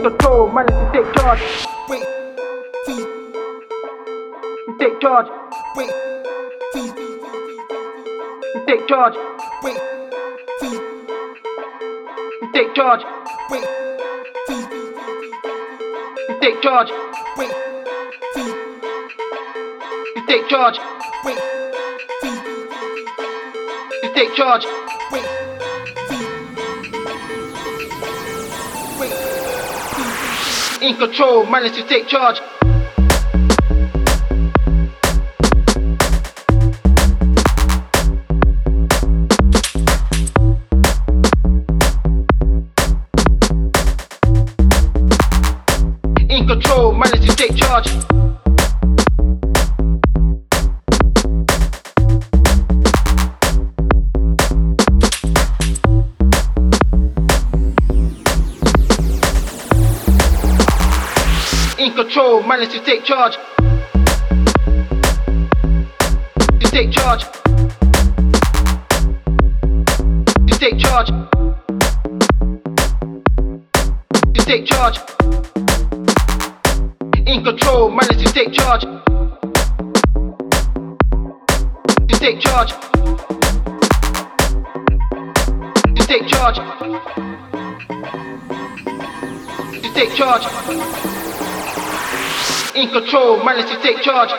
In control, manage to take charge, wait, feed. Take charge, wait, feed. Take charge, wait, feed. Take charge, wait, feed. Take charge, wait, feed. Take charge, wait, feed. Take charge, wait, In control, manage to take charge. In control, manage to take charge. Control, manage to take charge. To take charge. To take charge. To take charge. In control, manage to take charge. To take charge. To take charge. To take charge. In control, manage to take charge.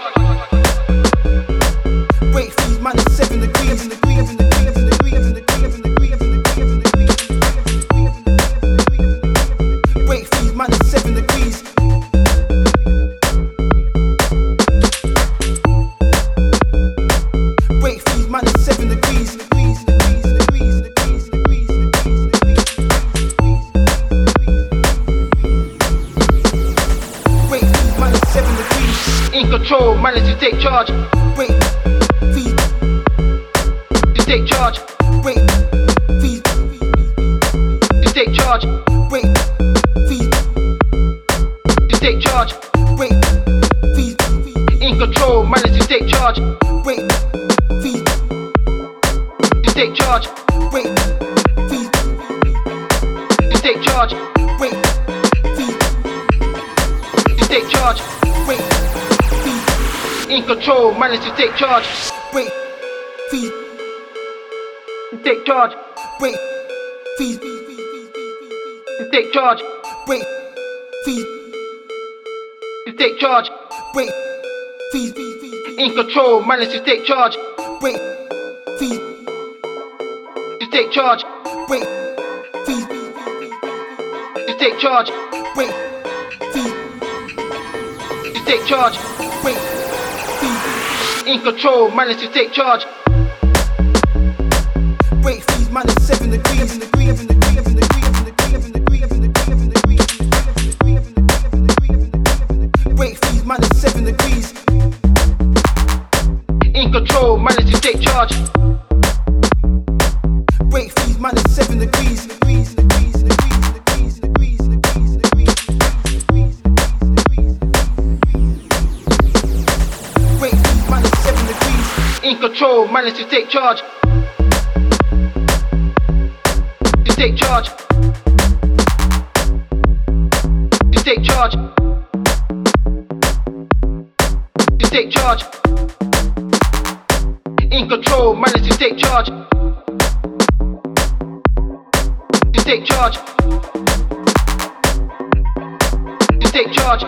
Degrees. In control, manage to take charge. Wait, feed. To take charge. Wait, feed. To take charge. Wait, feed. To take charge. Wait, feed. In control, manage to take charge. Wait, feed. To take charge. Wait, feed. To take charge. Wait, feed to take charge. Wait in control, managed to take charge. Break fees. Take charge. Break fees. Take charge. Break fees. Take charge. Break fees. In control, managed to take charge. Break fees. Take charge. Break fees. Take charge. Break fees. Take charge. Break. In control, manage to take charge. Break feed minus seven degrees. degrees, degrees, degrees, degrees, degrees, degrees, degrees, degrees. Wait, feed minus seven degrees. In control, manage to take charge. Break feed minus seven degrees, control, manage to take charge. To take charge. To take charge. To take charge. In control, manage to take charge. To take charge. To take charge.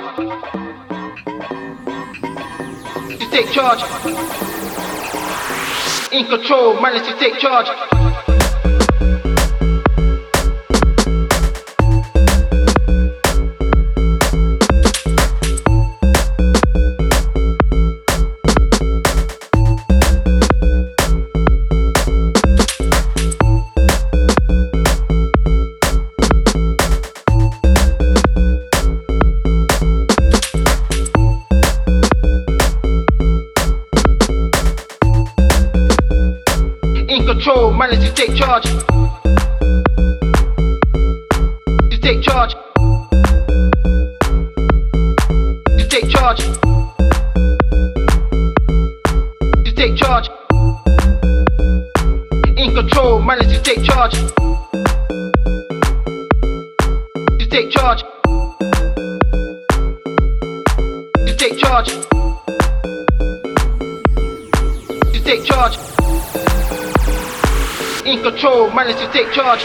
To take charge. In control, manage to take charge. Charge. To take charge. To take charge. To take charge. In control, manage to take charge. To take charge. To take charge. To take charge. In control, managed to take charge.